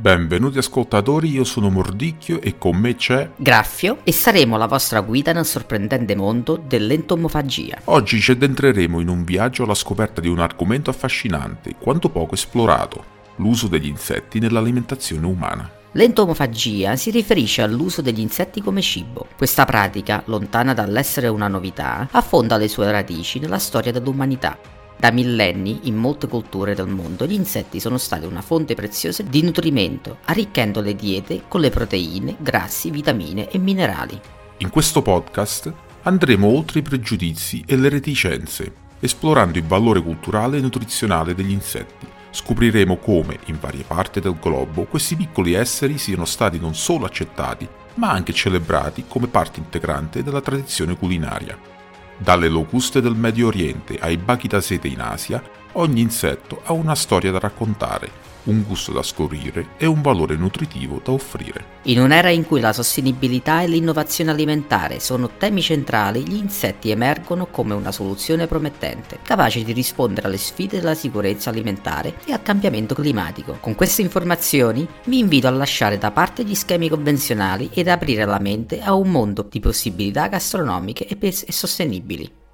Benvenuti ascoltatori, io sono Mordicchio e con me c'è Graffio e saremo la vostra guida nel sorprendente mondo dell'entomofagia. Oggi ci addentreremo in un viaggio alla scoperta di un argomento affascinante, quanto poco esplorato, l'uso degli insetti nell'alimentazione umana. L'entomofagia si riferisce all'uso degli insetti come cibo. Questa pratica, lontana dall'essere una novità, affonda le sue radici nella storia dell'umanità da millenni, in molte culture del mondo, gli insetti sono stati una fonte preziosa di nutrimento, arricchendo le diete con le proteine, grassi, vitamine e minerali. In questo podcast andremo oltre i pregiudizi e le reticenze, esplorando il valore culturale e nutrizionale degli insetti. Scopriremo come, in varie parti del globo, questi piccoli esseri siano stati non solo accettati, ma anche celebrati come parte integrante della tradizione culinaria. Dalle locuste del Medio Oriente ai bachi da sete in Asia, ogni insetto ha una storia da raccontare un gusto da scoprire e un valore nutritivo da offrire. In un'era in cui la sostenibilità e l'innovazione alimentare sono temi centrali, gli insetti emergono come una soluzione promettente, capace di rispondere alle sfide della sicurezza alimentare e al cambiamento climatico. Con queste informazioni vi invito a lasciare da parte gli schemi convenzionali ed aprire la mente a un mondo di possibilità gastronomiche e sostenibili.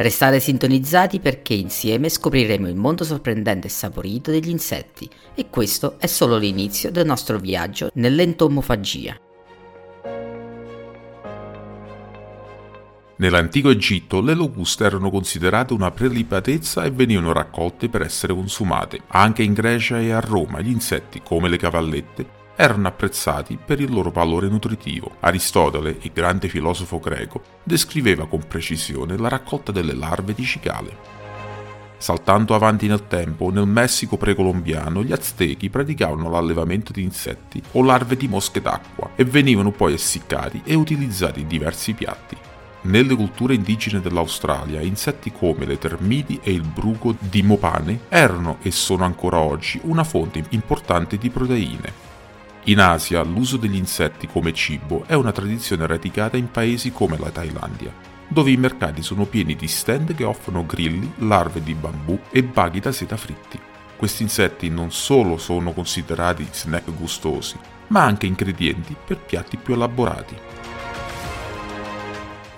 Restate sintonizzati perché insieme scopriremo il mondo sorprendente e saporito degli insetti e questo è solo l'inizio del nostro viaggio nell'entomofagia. Nell'antico Egitto le locuste erano considerate una prelibatezza e venivano raccolte per essere consumate. Anche in Grecia e a Roma gli insetti, come le cavallette, erano apprezzati per il loro valore nutritivo. Aristotele, il grande filosofo greco, descriveva con precisione la raccolta delle larve di cicale. Saltando avanti nel tempo, nel Messico precolombiano gli aztechi praticavano l'allevamento di insetti o larve di mosche d'acqua e venivano poi essiccati e utilizzati in diversi piatti. Nelle culture indigene dell'Australia, insetti come le termiti e il bruco di Mopane erano e sono ancora oggi una fonte importante di proteine, in Asia l'uso degli insetti come cibo è una tradizione radicata in paesi come la Thailandia, dove i mercati sono pieni di stand che offrono grilli, larve di bambù e baghi da seta fritti. Questi insetti non solo sono considerati snack gustosi, ma anche ingredienti per piatti più elaborati.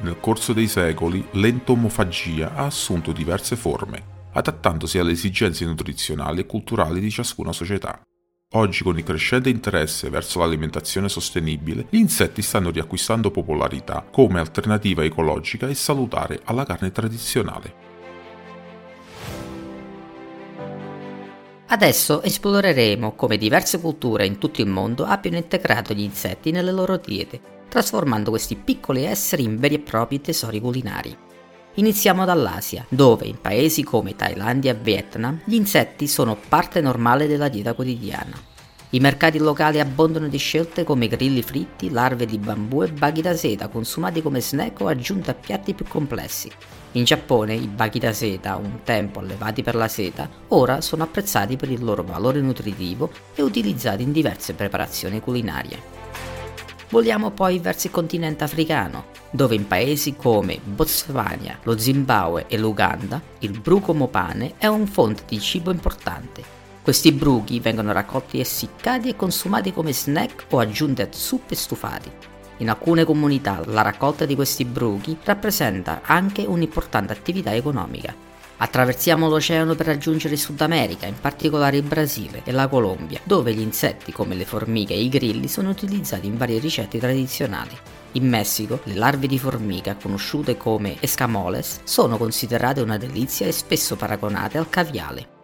Nel corso dei secoli l'entomofagia ha assunto diverse forme, adattandosi alle esigenze nutrizionali e culturali di ciascuna società. Oggi, con il crescente interesse verso l'alimentazione sostenibile, gli insetti stanno riacquistando popolarità come alternativa ecologica e salutare alla carne tradizionale. Adesso esploreremo come diverse culture in tutto il mondo abbiano integrato gli insetti nelle loro diete, trasformando questi piccoli esseri in veri e propri tesori culinari. Iniziamo dall'Asia, dove in paesi come Thailandia e Vietnam gli insetti sono parte normale della dieta quotidiana. I mercati locali abbondano di scelte come grilli fritti, larve di bambù e baghi da seta consumati come snack o aggiunti a piatti più complessi. In Giappone i baghi da seta, un tempo allevati per la seta, ora sono apprezzati per il loro valore nutritivo e utilizzati in diverse preparazioni culinarie. Voliamo poi verso il continente africano, dove in paesi come Botswana, lo Zimbabwe e l'Uganda il bruco mopane è un fonte di cibo importante. Questi bruchi vengono raccolti essiccati e consumati come snack o aggiunti a zuppe stufati. In alcune comunità la raccolta di questi bruchi rappresenta anche un'importante attività economica. Attraversiamo l'oceano per raggiungere il Sud America, in particolare il Brasile e la Colombia, dove gli insetti come le formiche e i grilli sono utilizzati in varie ricette tradizionali. In Messico, le larve di formica, conosciute come escamoles, sono considerate una delizia e spesso paragonate al caviale.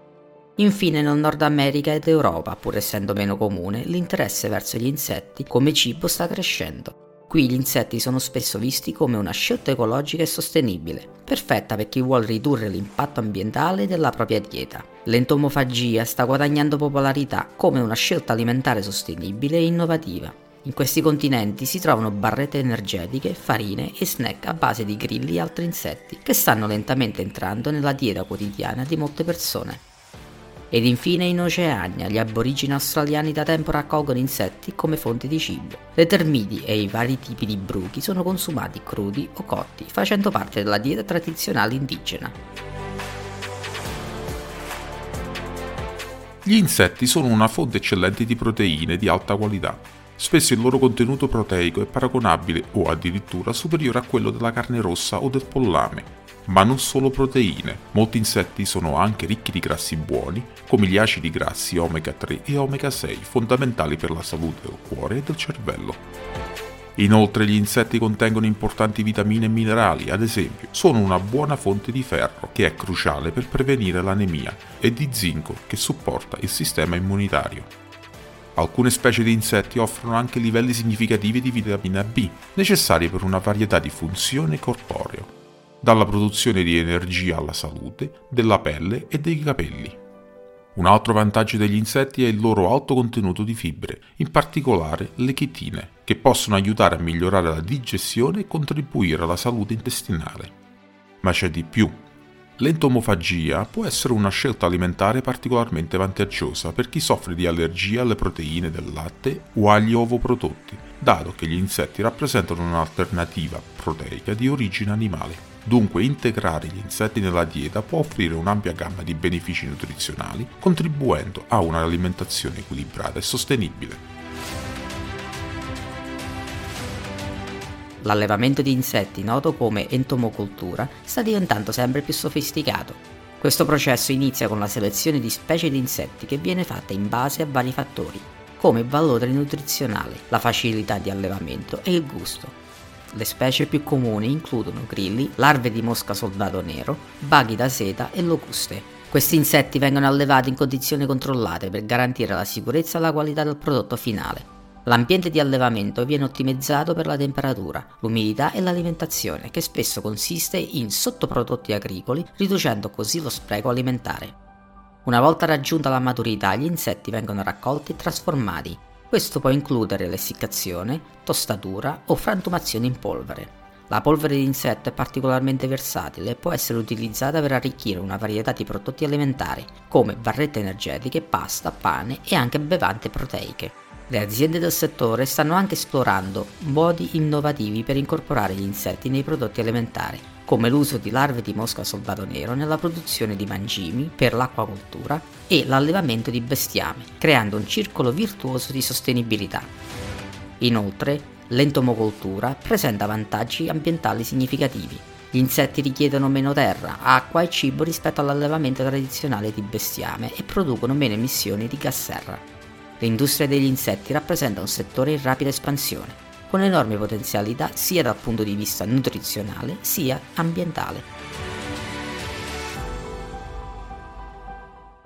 Infine nel Nord America ed Europa, pur essendo meno comune, l'interesse verso gli insetti come cibo sta crescendo. Qui gli insetti sono spesso visti come una scelta ecologica e sostenibile, perfetta per chi vuole ridurre l'impatto ambientale della propria dieta. L'entomofagia sta guadagnando popolarità come una scelta alimentare sostenibile e innovativa. In questi continenti si trovano barrette energetiche, farine e snack a base di grilli e altri insetti, che stanno lentamente entrando nella dieta quotidiana di molte persone. Ed infine in Oceania gli aborigeni australiani da tempo raccolgono insetti come fonte di cibo. Le termiti e i vari tipi di bruchi sono consumati crudi o cotti, facendo parte della dieta tradizionale indigena. Gli insetti sono una fonte eccellente di proteine di alta qualità. Spesso il loro contenuto proteico è paragonabile o addirittura superiore a quello della carne rossa o del pollame ma non solo proteine. Molti insetti sono anche ricchi di grassi buoni, come gli acidi grassi omega 3 e omega 6, fondamentali per la salute del cuore e del cervello. Inoltre gli insetti contengono importanti vitamine e minerali, ad esempio, sono una buona fonte di ferro, che è cruciale per prevenire l'anemia, e di zinco, che supporta il sistema immunitario. Alcune specie di insetti offrono anche livelli significativi di vitamina B, necessari per una varietà di funzioni corporee dalla produzione di energia alla salute, della pelle e dei capelli. Un altro vantaggio degli insetti è il loro alto contenuto di fibre, in particolare le chitine, che possono aiutare a migliorare la digestione e contribuire alla salute intestinale. Ma c'è di più. L'entomofagia può essere una scelta alimentare particolarmente vantaggiosa per chi soffre di allergia alle proteine del latte o agli ovoprodotti, dato che gli insetti rappresentano un'alternativa proteica di origine animale. Dunque integrare gli insetti nella dieta può offrire un'ampia gamma di benefici nutrizionali, contribuendo a un'alimentazione equilibrata e sostenibile. L'allevamento di insetti, noto come entomocultura, sta diventando sempre più sofisticato. Questo processo inizia con la selezione di specie di insetti che viene fatta in base a vari fattori, come il valore nutrizionale, la facilità di allevamento e il gusto. Le specie più comuni includono grilli, larve di mosca soldato nero, baghi da seta e locuste. Questi insetti vengono allevati in condizioni controllate per garantire la sicurezza e la qualità del prodotto finale. L'ambiente di allevamento viene ottimizzato per la temperatura, l'umidità e l'alimentazione, che spesso consiste in sottoprodotti agricoli, riducendo così lo spreco alimentare. Una volta raggiunta la maturità, gli insetti vengono raccolti e trasformati, questo può includere l'essiccazione, tostatura o frantumazione in polvere. La polvere di insetto è particolarmente versatile e può essere utilizzata per arricchire una varietà di prodotti alimentari, come barrette energetiche, pasta, pane e anche bevande proteiche. Le aziende del settore stanno anche esplorando modi innovativi per incorporare gli insetti nei prodotti alimentari, come l'uso di larve di mosca soldato nero nella produzione di mangimi per l'acquacoltura e l'allevamento di bestiame, creando un circolo virtuoso di sostenibilità. Inoltre, l'entomocoltura presenta vantaggi ambientali significativi. Gli insetti richiedono meno terra, acqua e cibo rispetto all'allevamento tradizionale di bestiame e producono meno emissioni di gas serra. L'industria degli insetti rappresenta un settore in rapida espansione, con enormi potenzialità sia dal punto di vista nutrizionale sia ambientale.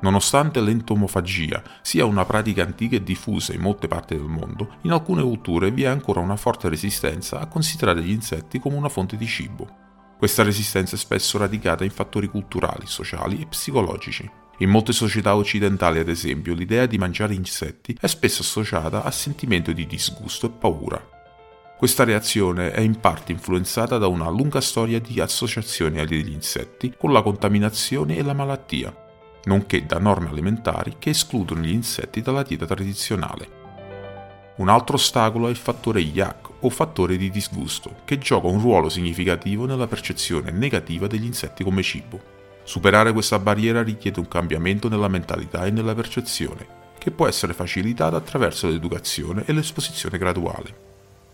Nonostante l'entomofagia sia una pratica antica e diffusa in molte parti del mondo, in alcune culture vi è ancora una forte resistenza a considerare gli insetti come una fonte di cibo. Questa resistenza è spesso radicata in fattori culturali, sociali e psicologici. In molte società occidentali, ad esempio, l'idea di mangiare insetti è spesso associata a sentimento di disgusto e paura. Questa reazione è in parte influenzata da una lunga storia di associazione agli insetti con la contaminazione e la malattia, nonché da norme alimentari che escludono gli insetti dalla dieta tradizionale. Un altro ostacolo è il fattore yak o fattore di disgusto, che gioca un ruolo significativo nella percezione negativa degli insetti come cibo. Superare questa barriera richiede un cambiamento nella mentalità e nella percezione, che può essere facilitata attraverso l'educazione e l'esposizione graduale.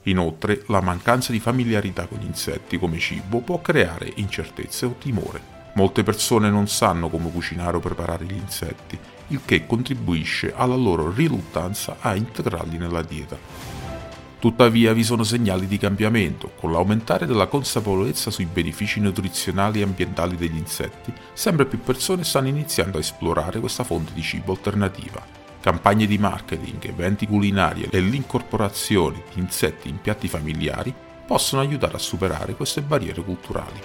Inoltre, la mancanza di familiarità con gli insetti come cibo può creare incertezze o timore. Molte persone non sanno come cucinare o preparare gli insetti, il che contribuisce alla loro riluttanza a integrarli nella dieta. Tuttavia vi sono segnali di cambiamento, con l'aumentare della consapevolezza sui benefici nutrizionali e ambientali degli insetti, sempre più persone stanno iniziando a esplorare questa fonte di cibo alternativa campagne di marketing, eventi culinari e l'incorporazione di insetti in piatti familiari possono aiutare a superare queste barriere culturali.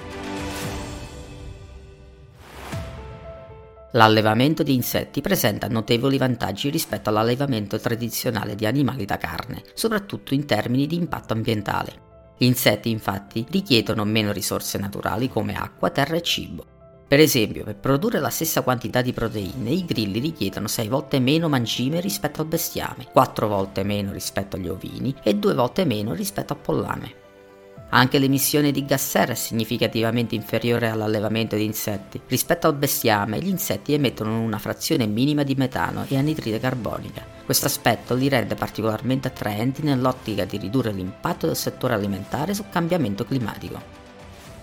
L'allevamento di insetti presenta notevoli vantaggi rispetto all'allevamento tradizionale di animali da carne, soprattutto in termini di impatto ambientale. Gli insetti infatti richiedono meno risorse naturali come acqua, terra e cibo. Per esempio, per produrre la stessa quantità di proteine, i grilli richiedono 6 volte meno mangime rispetto al bestiame, 4 volte meno rispetto agli ovini e 2 volte meno rispetto al pollame. Anche l'emissione di gas serra è significativamente inferiore all'allevamento di insetti. Rispetto al bestiame, gli insetti emettono una frazione minima di metano e anidride carbonica. Questo aspetto li rende particolarmente attraenti nell'ottica di ridurre l'impatto del settore alimentare sul cambiamento climatico.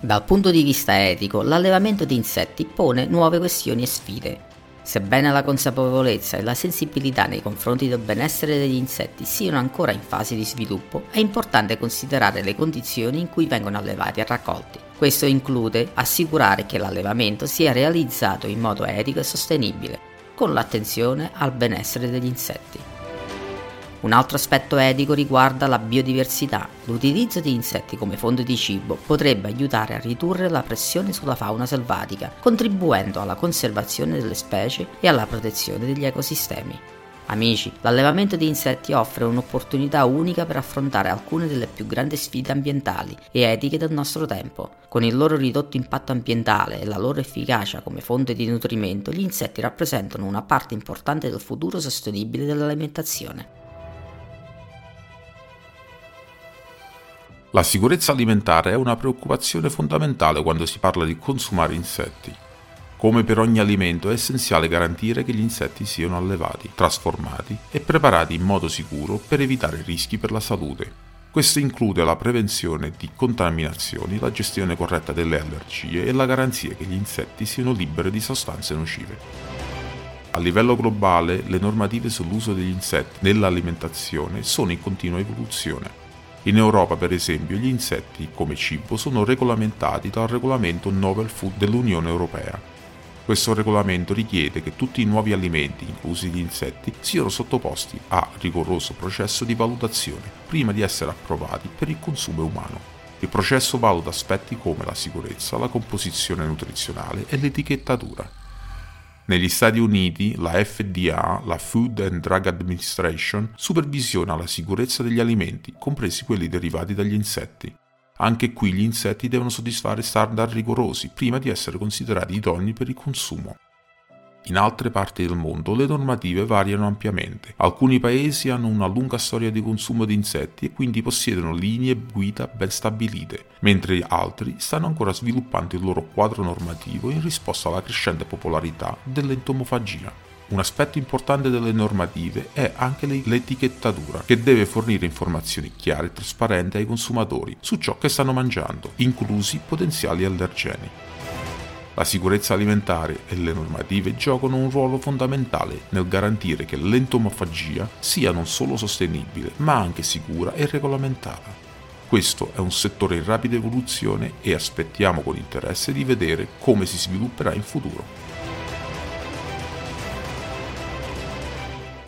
Dal punto di vista etico, l'allevamento di insetti pone nuove questioni e sfide. Sebbene la consapevolezza e la sensibilità nei confronti del benessere degli insetti siano ancora in fase di sviluppo, è importante considerare le condizioni in cui vengono allevati e raccolti. Questo include assicurare che l'allevamento sia realizzato in modo etico e sostenibile, con l'attenzione al benessere degli insetti. Un altro aspetto etico riguarda la biodiversità. L'utilizzo di insetti come fonte di cibo potrebbe aiutare a ridurre la pressione sulla fauna selvatica, contribuendo alla conservazione delle specie e alla protezione degli ecosistemi. Amici, l'allevamento di insetti offre un'opportunità unica per affrontare alcune delle più grandi sfide ambientali e etiche del nostro tempo. Con il loro ridotto impatto ambientale e la loro efficacia come fonte di nutrimento, gli insetti rappresentano una parte importante del futuro sostenibile dell'alimentazione. La sicurezza alimentare è una preoccupazione fondamentale quando si parla di consumare insetti. Come per ogni alimento è essenziale garantire che gli insetti siano allevati, trasformati e preparati in modo sicuro per evitare rischi per la salute. Questo include la prevenzione di contaminazioni, la gestione corretta delle allergie e la garanzia che gli insetti siano liberi di sostanze nocive. A livello globale, le normative sull'uso degli insetti nell'alimentazione sono in continua evoluzione. In Europa, per esempio, gli insetti come cibo sono regolamentati dal regolamento Novel Food dell'Unione Europea. Questo regolamento richiede che tutti i nuovi alimenti, inclusi gli insetti, siano sottoposti a rigoroso processo di valutazione prima di essere approvati per il consumo umano. Il processo valuta aspetti come la sicurezza, la composizione nutrizionale e l'etichettatura. Negli Stati Uniti la FDA, la Food and Drug Administration, supervisiona la sicurezza degli alimenti, compresi quelli derivati dagli insetti. Anche qui gli insetti devono soddisfare standard rigorosi prima di essere considerati idonei per il consumo. In altre parti del mondo le normative variano ampiamente. Alcuni paesi hanno una lunga storia di consumo di insetti e quindi possiedono linee guida ben stabilite, mentre altri stanno ancora sviluppando il loro quadro normativo in risposta alla crescente popolarità dell'entomofagia. Un aspetto importante delle normative è anche l'etichettatura, che deve fornire informazioni chiare e trasparenti ai consumatori su ciò che stanno mangiando, inclusi potenziali allergeni. La sicurezza alimentare e le normative giocano un ruolo fondamentale nel garantire che l'entomofagia sia non solo sostenibile, ma anche sicura e regolamentata. Questo è un settore in rapida evoluzione e aspettiamo con interesse di vedere come si svilupperà in futuro.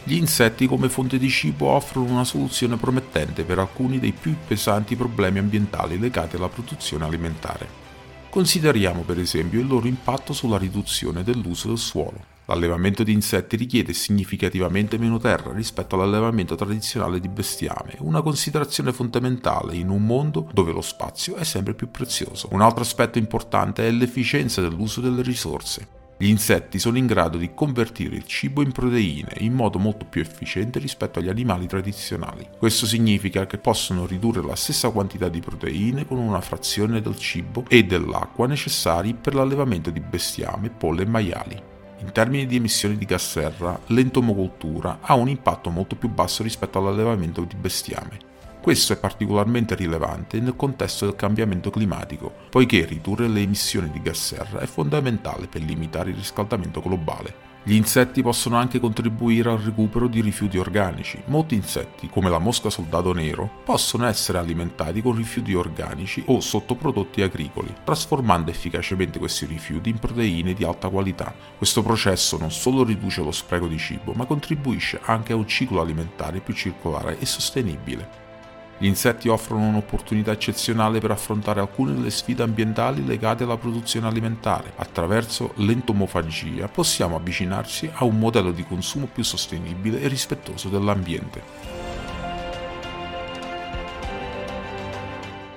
Gli insetti come fonte di cibo offrono una soluzione promettente per alcuni dei più pesanti problemi ambientali legati alla produzione alimentare. Consideriamo per esempio il loro impatto sulla riduzione dell'uso del suolo. L'allevamento di insetti richiede significativamente meno terra rispetto all'allevamento tradizionale di bestiame, una considerazione fondamentale in un mondo dove lo spazio è sempre più prezioso. Un altro aspetto importante è l'efficienza dell'uso delle risorse. Gli insetti sono in grado di convertire il cibo in proteine in modo molto più efficiente rispetto agli animali tradizionali. Questo significa che possono ridurre la stessa quantità di proteine con una frazione del cibo e dell'acqua necessari per l'allevamento di bestiame, polle e maiali. In termini di emissioni di gas serra, l'entomocoltura ha un impatto molto più basso rispetto all'allevamento di bestiame. Questo è particolarmente rilevante nel contesto del cambiamento climatico, poiché ridurre le emissioni di gas serra è fondamentale per limitare il riscaldamento globale. Gli insetti possono anche contribuire al recupero di rifiuti organici. Molti insetti, come la mosca soldato nero, possono essere alimentati con rifiuti organici o sottoprodotti agricoli, trasformando efficacemente questi rifiuti in proteine di alta qualità. Questo processo non solo riduce lo spreco di cibo, ma contribuisce anche a un ciclo alimentare più circolare e sostenibile. Gli insetti offrono un'opportunità eccezionale per affrontare alcune delle sfide ambientali legate alla produzione alimentare. Attraverso l'entomofagia possiamo avvicinarci a un modello di consumo più sostenibile e rispettoso dell'ambiente.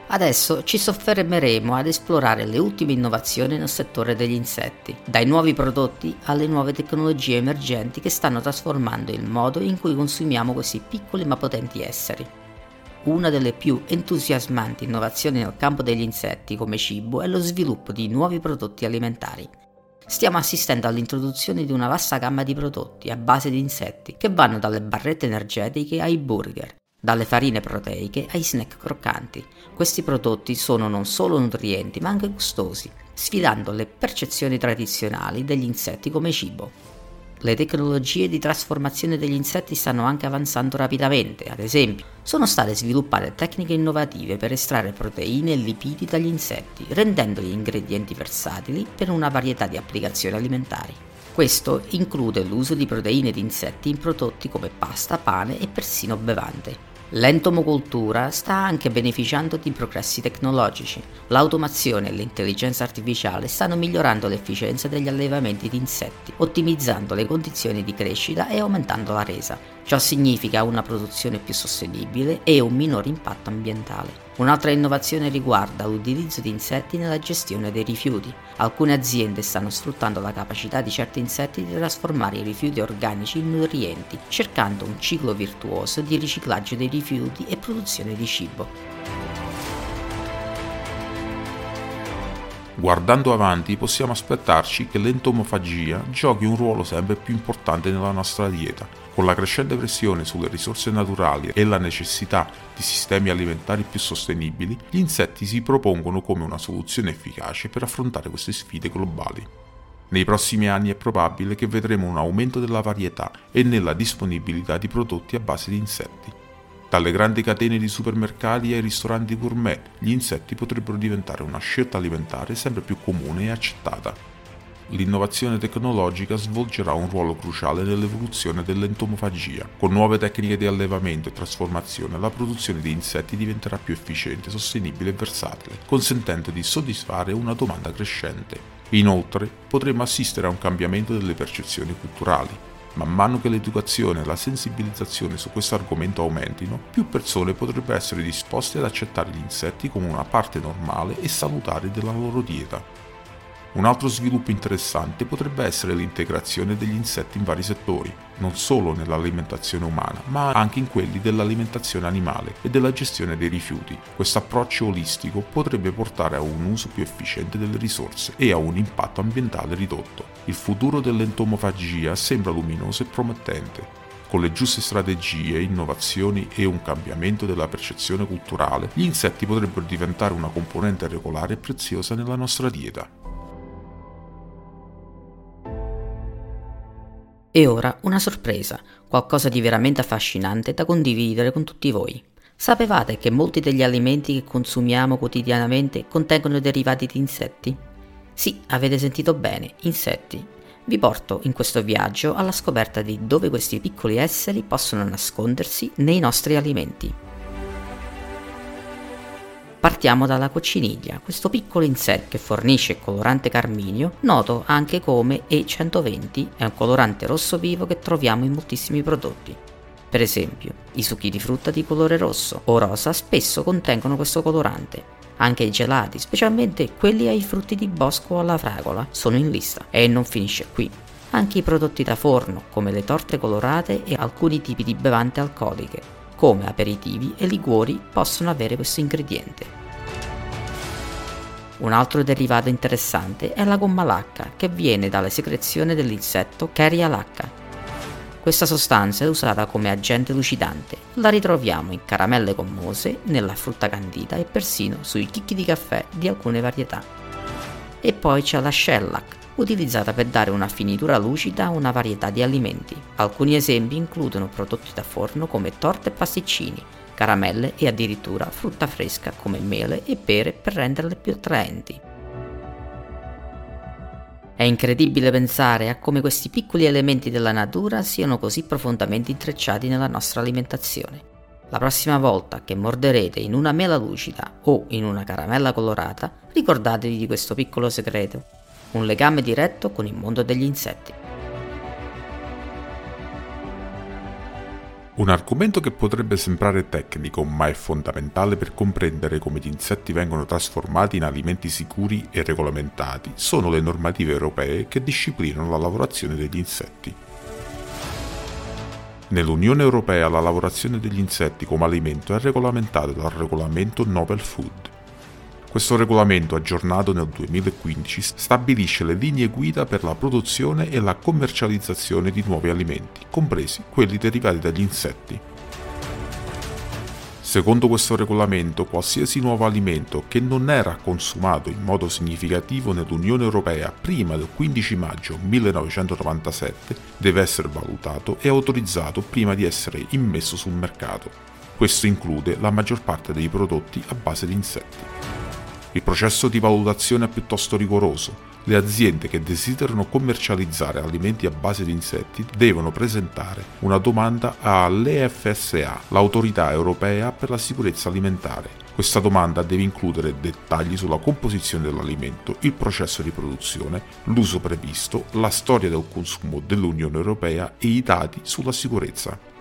Adesso ci soffermeremo ad esplorare le ultime innovazioni nel settore degli insetti, dai nuovi prodotti alle nuove tecnologie emergenti che stanno trasformando il modo in cui consumiamo questi piccoli ma potenti esseri. Una delle più entusiasmanti innovazioni nel campo degli insetti come cibo è lo sviluppo di nuovi prodotti alimentari. Stiamo assistendo all'introduzione di una vasta gamma di prodotti a base di insetti che vanno dalle barrette energetiche ai burger, dalle farine proteiche ai snack croccanti. Questi prodotti sono non solo nutrienti ma anche gustosi, sfidando le percezioni tradizionali degli insetti come cibo. Le tecnologie di trasformazione degli insetti stanno anche avanzando rapidamente, ad esempio, sono state sviluppate tecniche innovative per estrarre proteine e lipidi dagli insetti, rendendo gli ingredienti versatili per una varietà di applicazioni alimentari. Questo include l'uso di proteine di insetti in prodotti come pasta, pane e persino bevande. L'entomocultura sta anche beneficiando di progressi tecnologici. L'automazione e l'intelligenza artificiale stanno migliorando l'efficienza degli allevamenti di insetti, ottimizzando le condizioni di crescita e aumentando la resa. Ciò significa una produzione più sostenibile e un minore impatto ambientale. Un'altra innovazione riguarda l'utilizzo di insetti nella gestione dei rifiuti. Alcune aziende stanno sfruttando la capacità di certi insetti di trasformare i rifiuti organici in nutrienti, cercando un ciclo virtuoso di riciclaggio dei rifiuti e produzione di cibo. Guardando avanti possiamo aspettarci che l'entomofagia giochi un ruolo sempre più importante nella nostra dieta con la crescente pressione sulle risorse naturali e la necessità di sistemi alimentari più sostenibili, gli insetti si propongono come una soluzione efficace per affrontare queste sfide globali. Nei prossimi anni è probabile che vedremo un aumento della varietà e nella disponibilità di prodotti a base di insetti. Dalle grandi catene di supermercati ai ristoranti gourmet, gli insetti potrebbero diventare una scelta alimentare sempre più comune e accettata l'innovazione tecnologica svolgerà un ruolo cruciale nell'evoluzione dell'entomofagia. Con nuove tecniche di allevamento e trasformazione, la produzione di insetti diventerà più efficiente, sostenibile e versatile, consentendo di soddisfare una domanda crescente. Inoltre, potremo assistere a un cambiamento delle percezioni culturali. Man mano che l'educazione e la sensibilizzazione su questo argomento aumentino, più persone potrebbero essere disposte ad accettare gli insetti come una parte normale e salutare della loro dieta. Un altro sviluppo interessante potrebbe essere l'integrazione degli insetti in vari settori, non solo nell'alimentazione umana, ma anche in quelli dell'alimentazione animale e della gestione dei rifiuti. Questo approccio olistico potrebbe portare a un uso più efficiente delle risorse e a un impatto ambientale ridotto. Il futuro dell'entomofagia sembra luminoso e promettente. Con le giuste strategie, innovazioni e un cambiamento della percezione culturale, gli insetti potrebbero diventare una componente regolare e preziosa nella nostra dieta. E ora una sorpresa, qualcosa di veramente affascinante da condividere con tutti voi. Sapevate che molti degli alimenti che consumiamo quotidianamente contengono derivati di insetti? Sì, avete sentito bene, insetti. Vi porto in questo viaggio alla scoperta di dove questi piccoli esseri possono nascondersi nei nostri alimenti. Partiamo dalla cocciniglia, questo piccolo insetto che fornisce colorante carminio, noto anche come E120, è un colorante rosso vivo che troviamo in moltissimi prodotti. Per esempio, i succhi di frutta di colore rosso o rosa spesso contengono questo colorante. Anche i gelati, specialmente quelli ai frutti di bosco o alla fragola, sono in lista. E non finisce qui. Anche i prodotti da forno, come le torte colorate e alcuni tipi di bevande alcoliche, come aperitivi e liquori possono avere questo ingrediente. Un altro derivato interessante è la gomma lacca, che viene dalla secrezione dell'insetto Caria lacca. Questa sostanza è usata come agente lucidante. La ritroviamo in caramelle gommose, nella frutta candita e persino sui chicchi di caffè di alcune varietà. E poi c'è la shellac, utilizzata per dare una finitura lucida a una varietà di alimenti. Alcuni esempi includono prodotti da forno come torte e pasticcini, caramelle e addirittura frutta fresca come mele e pere per renderle più attraenti. È incredibile pensare a come questi piccoli elementi della natura siano così profondamente intrecciati nella nostra alimentazione. La prossima volta che morderete in una mela lucida o in una caramella colorata, ricordatevi di questo piccolo segreto, un legame diretto con il mondo degli insetti. Un argomento che potrebbe sembrare tecnico, ma è fondamentale per comprendere come gli insetti vengono trasformati in alimenti sicuri e regolamentati sono le normative europee che disciplinano la lavorazione degli insetti. Nell'Unione Europea la lavorazione degli insetti come alimento è regolamentata dal regolamento Novel Food. Questo regolamento, aggiornato nel 2015, stabilisce le linee guida per la produzione e la commercializzazione di nuovi alimenti, compresi quelli derivati dagli insetti. Secondo questo regolamento, qualsiasi nuovo alimento che non era consumato in modo significativo nell'Unione Europea prima del 15 maggio 1997 deve essere valutato e autorizzato prima di essere immesso sul mercato. Questo include la maggior parte dei prodotti a base di insetti. Il processo di valutazione è piuttosto rigoroso. Le aziende che desiderano commercializzare alimenti a base di insetti devono presentare una domanda all'EFSA, l'autorità europea per la sicurezza alimentare. Questa domanda deve includere dettagli sulla composizione dell'alimento, il processo di produzione, l'uso previsto, la storia del consumo dell'Unione Europea e i dati sulla sicurezza.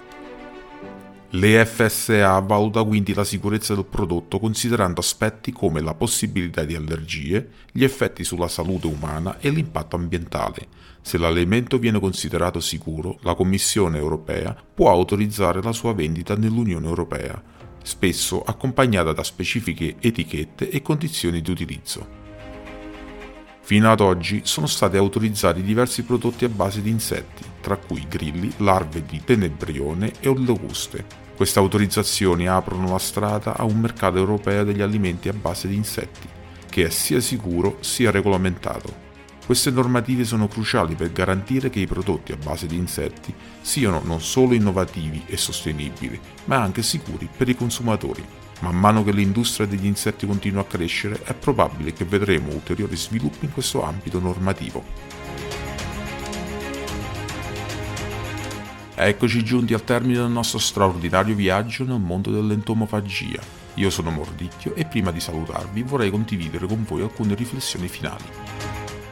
L'EFSA valuta quindi la sicurezza del prodotto considerando aspetti come la possibilità di allergie, gli effetti sulla salute umana e l'impatto ambientale. Se l'alimento viene considerato sicuro, la Commissione europea può autorizzare la sua vendita nell'Unione europea, spesso accompagnata da specifiche etichette e condizioni di utilizzo. Fino ad oggi sono stati autorizzati diversi prodotti a base di insetti, tra cui grilli, larve di tenebrione e locuste. Queste autorizzazioni aprono la strada a un mercato europeo degli alimenti a base di insetti, che è sia sicuro sia regolamentato. Queste normative sono cruciali per garantire che i prodotti a base di insetti siano non solo innovativi e sostenibili, ma anche sicuri per i consumatori. Man mano che l'industria degli insetti continua a crescere, è probabile che vedremo ulteriori sviluppi in questo ambito normativo. Eccoci giunti al termine del nostro straordinario viaggio nel mondo dell'entomofagia. Io sono Mordicchio e prima di salutarvi vorrei condividere con voi alcune riflessioni finali.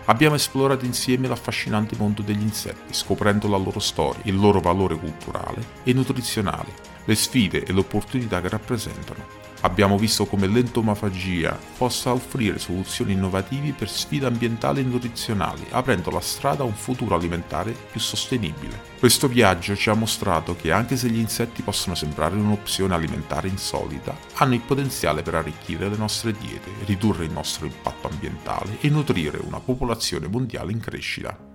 Abbiamo esplorato insieme l'affascinante mondo degli insetti, scoprendo la loro storia, il loro valore culturale e nutrizionale, le sfide e le opportunità che rappresentano Abbiamo visto come l'entomofagia possa offrire soluzioni innovative per sfide ambientali e nutrizionali, aprendo la strada a un futuro alimentare più sostenibile. Questo viaggio ci ha mostrato che anche se gli insetti possono sembrare un'opzione alimentare insolita, hanno il potenziale per arricchire le nostre diete, ridurre il nostro impatto ambientale e nutrire una popolazione mondiale in crescita.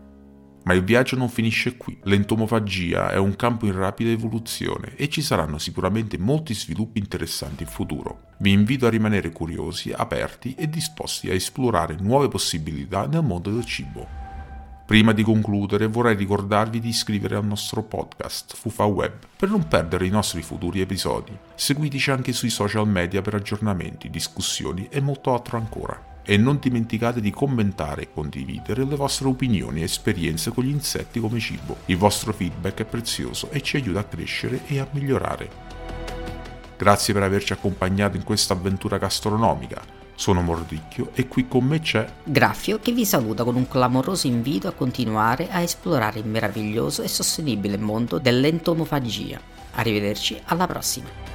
Ma il viaggio non finisce qui. L'entomofagia è un campo in rapida evoluzione e ci saranno sicuramente molti sviluppi interessanti in futuro. Vi invito a rimanere curiosi, aperti e disposti a esplorare nuove possibilità nel mondo del cibo. Prima di concludere vorrei ricordarvi di iscrivervi al nostro podcast Fufa Web per non perdere i nostri futuri episodi. Seguiteci anche sui social media per aggiornamenti, discussioni e molto altro ancora e non dimenticate di commentare e condividere le vostre opinioni e esperienze con gli insetti come cibo. Il vostro feedback è prezioso e ci aiuta a crescere e a migliorare. Grazie per averci accompagnato in questa avventura gastronomica. Sono Mordicchio e qui con me c'è Graffio che vi saluta con un clamoroso invito a continuare a esplorare il meraviglioso e sostenibile mondo dell'entomofagia. Arrivederci alla prossima.